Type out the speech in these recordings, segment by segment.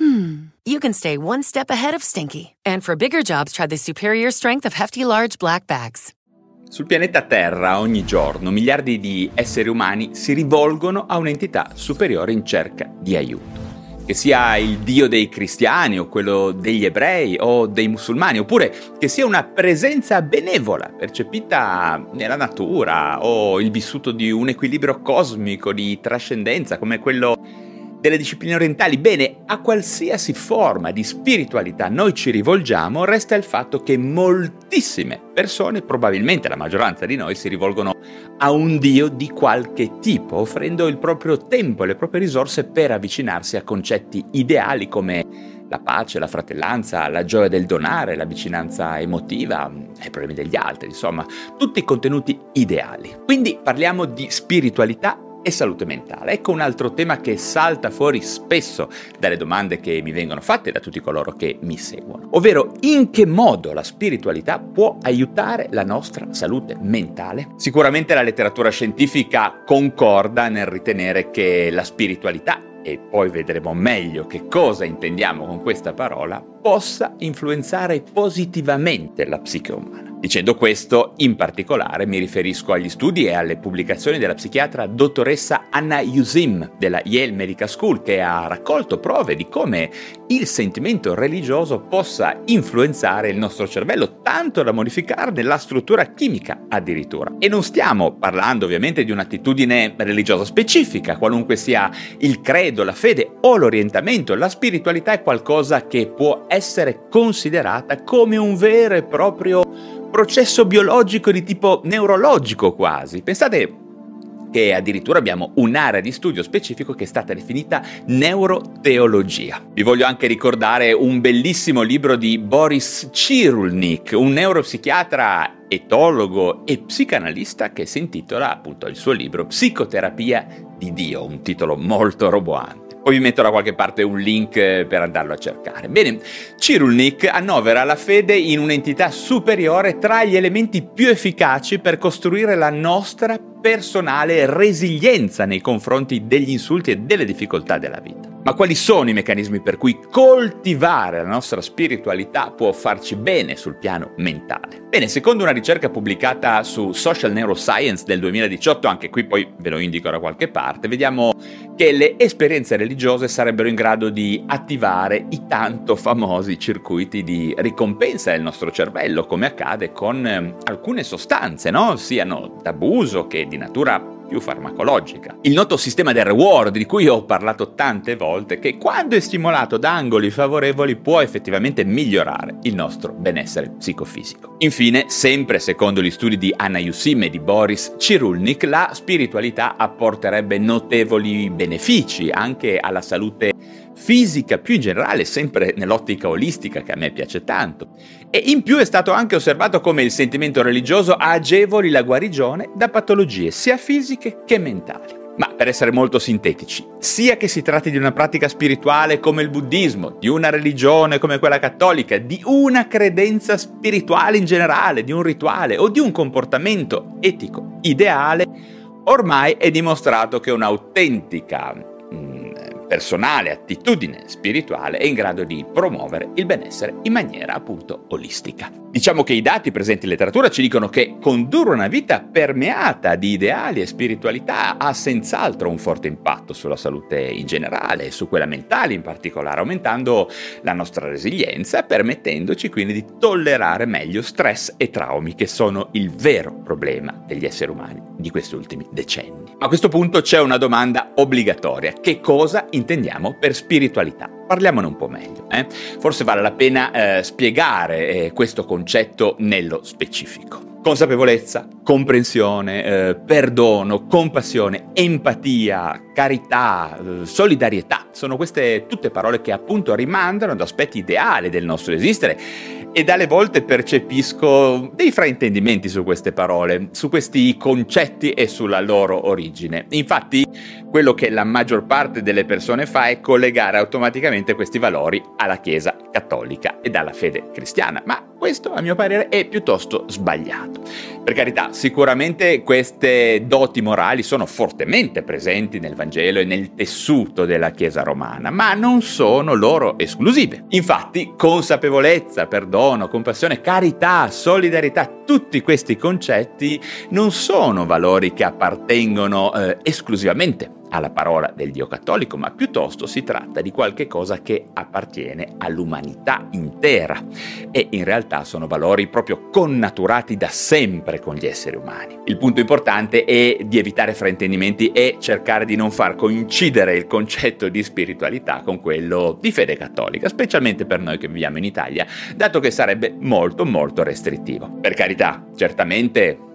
hmm, you can stay one step ahead of stinky. And for bigger jobs, try the superior strength of Hefty Large Black Bags. Sul pianeta Terra ogni giorno miliardi di esseri umani si rivolgono a un'entità superiore in cerca di aiuto che sia il Dio dei cristiani o quello degli ebrei o dei musulmani, oppure che sia una presenza benevola percepita nella natura o il vissuto di un equilibrio cosmico di trascendenza come quello delle discipline orientali. Bene, a qualsiasi forma di spiritualità noi ci rivolgiamo, resta il fatto che moltissime persone, probabilmente la maggioranza di noi, si rivolgono a un Dio di qualche tipo, offrendo il proprio tempo e le proprie risorse per avvicinarsi a concetti ideali come la pace, la fratellanza, la gioia del donare, la vicinanza emotiva, i problemi degli altri, insomma, tutti contenuti ideali. Quindi parliamo di spiritualità e salute mentale. Ecco un altro tema che salta fuori spesso dalle domande che mi vengono fatte da tutti coloro che mi seguono, ovvero in che modo la spiritualità può aiutare la nostra salute mentale? Sicuramente la letteratura scientifica concorda nel ritenere che la spiritualità e poi vedremo meglio che cosa intendiamo con questa parola, possa influenzare positivamente la psiche umana. Dicendo questo, in particolare mi riferisco agli studi e alle pubblicazioni della psichiatra dottoressa Anna Yusim della Yale Medical School che ha raccolto prove di come il sentimento religioso possa influenzare il nostro cervello tanto da modificarne la struttura chimica addirittura. E non stiamo parlando ovviamente di un'attitudine religiosa specifica, qualunque sia il credo, la fede o l'orientamento, la spiritualità è qualcosa che può essere considerata come un vero e proprio processo biologico di tipo neurologico quasi. Pensate che addirittura abbiamo un'area di studio specifico che è stata definita neuroteologia. Vi voglio anche ricordare un bellissimo libro di Boris Cyrulnik, un neuropsichiatra etologo e psicanalista che si intitola appunto il suo libro Psicoterapia di Dio, un titolo molto roboante. Poi vi metto da qualche parte un link eh, per andarlo a cercare. Bene, Cyrulnik annovera la fede in un'entità superiore tra gli elementi più efficaci per costruire la nostra personale resilienza nei confronti degli insulti e delle difficoltà della vita. Ma quali sono i meccanismi per cui coltivare la nostra spiritualità può farci bene sul piano mentale? Bene, secondo una ricerca pubblicata su Social Neuroscience del 2018, anche qui poi ve lo indico da qualche parte, vediamo che le esperienze religiose sarebbero in grado di attivare i tanto famosi circuiti di ricompensa del nostro cervello, come accade con eh, alcune sostanze, no? siano d'abuso che di natura più farmacologica. Il noto sistema del reward, di cui ho parlato tante volte, che quando è stimolato da angoli favorevoli può effettivamente migliorare il nostro benessere psicofisico. Infine, sempre secondo gli studi di Anna Yusim e di Boris Cyrulnik, la spiritualità apporterebbe notevoli benefici anche alla salute fisica più in generale, sempre nell'ottica olistica che a me piace tanto. E in più è stato anche osservato come il sentimento religioso agevoli la guarigione da patologie sia fisiche che mentali. Ma per essere molto sintetici, sia che si tratti di una pratica spirituale come il buddismo, di una religione come quella cattolica, di una credenza spirituale in generale, di un rituale o di un comportamento etico ideale, ormai è dimostrato che un'autentica personale attitudine spirituale è in grado di promuovere il benessere in maniera appunto olistica. Diciamo che i dati presenti in letteratura ci dicono che condurre una vita permeata di ideali e spiritualità ha senz'altro un forte impatto sulla salute in generale e su quella mentale in particolare, aumentando la nostra resilienza, permettendoci quindi di tollerare meglio stress e traumi che sono il vero problema degli esseri umani di questi ultimi decenni. A questo punto c'è una domanda obbligatoria. Che cosa intendiamo per spiritualità? Parliamone un po' meglio. Eh? Forse vale la pena eh, spiegare eh, questo concetto nello specifico. Consapevolezza, comprensione, eh, perdono, compassione, empatia, carità, eh, solidarietà, sono queste tutte parole che appunto rimandano ad aspetti ideali del nostro esistere e dalle volte percepisco dei fraintendimenti su queste parole, su questi concetti e sulla loro origine. Infatti, quello che la maggior parte delle persone fa è collegare automaticamente questi valori alla Chiesa cattolica e alla fede cristiana, ma questo a mio parere è piuttosto sbagliato. Per carità, sicuramente queste doti morali sono fortemente presenti nel Vangelo e nel tessuto della Chiesa romana, ma non sono loro esclusive. Infatti, consapevolezza, perdono, compassione, carità, solidarietà, tutti questi concetti non sono valori che appartengono eh, esclusivamente alla parola del Dio cattolico, ma piuttosto si tratta di qualche cosa che appartiene all'umanità intera e in realtà sono valori proprio connaturati da sempre con gli esseri umani. Il punto importante è di evitare fraintendimenti e cercare di non far coincidere il concetto di spiritualità con quello di fede cattolica, specialmente per noi che viviamo in Italia, dato che sarebbe molto molto restrittivo. Per carità, certamente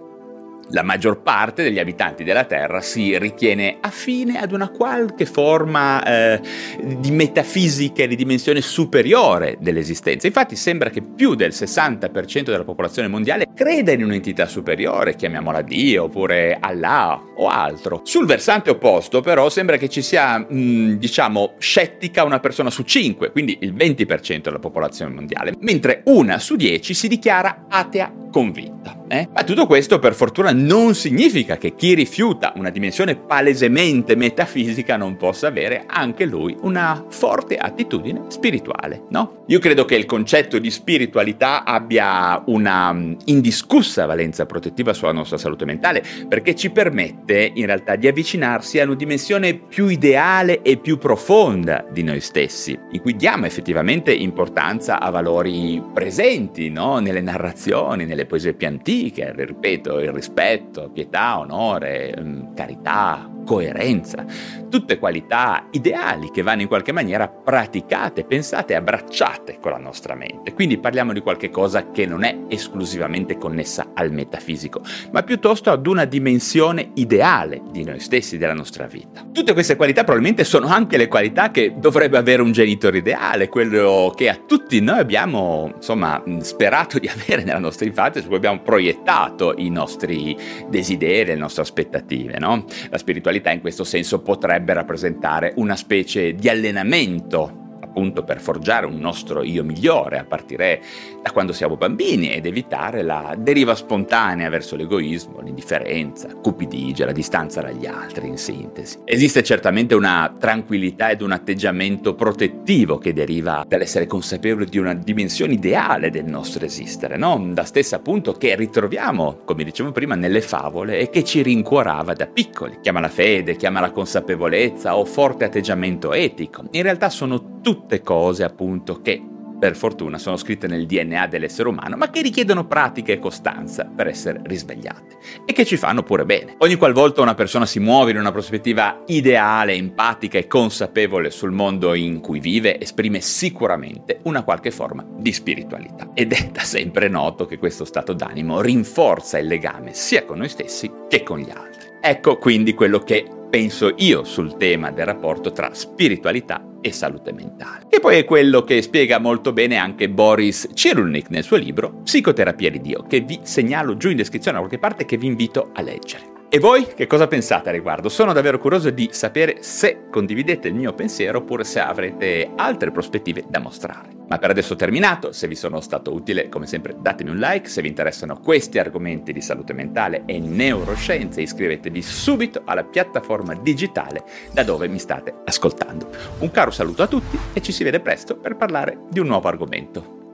la maggior parte degli abitanti della Terra si ritiene affine ad una qualche forma eh, di metafisica di dimensione superiore dell'esistenza. Infatti sembra che più del 60% della popolazione mondiale creda in un'entità superiore, chiamiamola Dio oppure Allah o altro. Sul versante opposto però sembra che ci sia, mh, mm, diciamo, scettica una persona su 5, quindi il 20% della popolazione mondiale, mentre una su 10 si dichiara atea convinta. Eh? Ma tutto questo per fortuna non significa che chi rifiuta una dimensione palesemente metafisica non possa avere anche lui una forte attitudine spirituale, no? Io credo che il concetto di spiritualità abbia una mm, indiscussa valenza protettiva sulla nostra salute mentale perché ci permette in realtà di avvicinarsi a una dimensione più ideale e più profonda di noi stessi, in cui diamo effettivamente importanza a valori presenti no? nelle narrazioni, nelle poesie più antiche, ripeto, il rispetto, pietà, onore, mm, carità, coerenza, tutte qualità ideali che vanno in qualche maniera praticate, pensate e abbracciate con la nostra mente. Quindi parliamo di qualche cosa che non è esclusivamente connessa al metafisico, ma piuttosto ad una dimensione ideale di noi stessi, della nostra vita. Tutte queste qualità probabilmente sono anche le qualità che dovrebbe avere un genitore ideale, quello che a tutti noi abbiamo, insomma, sperato di avere nella nostra infanzia, su cui abbiamo proiettato i nostri desideri, le nostre aspettative, no? La spiritualità spiritualità in questo senso potrebbe rappresentare una specie di allenamento appunto per forgiare un nostro io migliore a partire da quando siamo bambini ed evitare la deriva spontanea verso l'egoismo, l'indifferenza, cupidigia, la distanza dagli altri in sintesi. Esiste certamente una tranquillità ed un atteggiamento protettivo che deriva dall'essere consapevoli di una dimensione ideale del nostro esistere, no? La stessa appunto che ritroviamo, come dicevo prima, nelle favole e che ci rincuorava da piccoli. Chiama la fede, chiama la consapevolezza o forte atteggiamento etico. In realtà sono tutte cose appunto che per fortuna sono scritte nel DNA dell'essere umano, ma che richiedono pratica e costanza per essere risvegliate e che ci fanno pure bene. Ogni qualvolta una persona si muove in una prospettiva ideale, empatica e consapevole sul mondo in cui vive, esprime sicuramente una qualche forma di spiritualità. Ed è da sempre noto che questo stato d'animo rinforza il legame sia con noi stessi che con gli altri. Ecco quindi quello che penso io sul tema del rapporto tra spiritualità e salute mentale. E poi è quello che spiega molto bene anche Boris Cyrulnik nel suo libro Psicoterapia di Dio, che vi segnalo giù in descrizione da qualche parte che vi invito a leggere. E voi che cosa pensate a riguardo? Sono davvero curioso di sapere se condividete il mio pensiero oppure se avrete altre prospettive da mostrare. Ma per adesso ho terminato, se vi sono stato utile come sempre datemi un like, se vi interessano questi argomenti di salute mentale e neuroscienze iscrivetevi subito alla piattaforma digitale da dove mi state ascoltando. Un caro saluto a tutti e ci si vede presto per parlare di un nuovo argomento.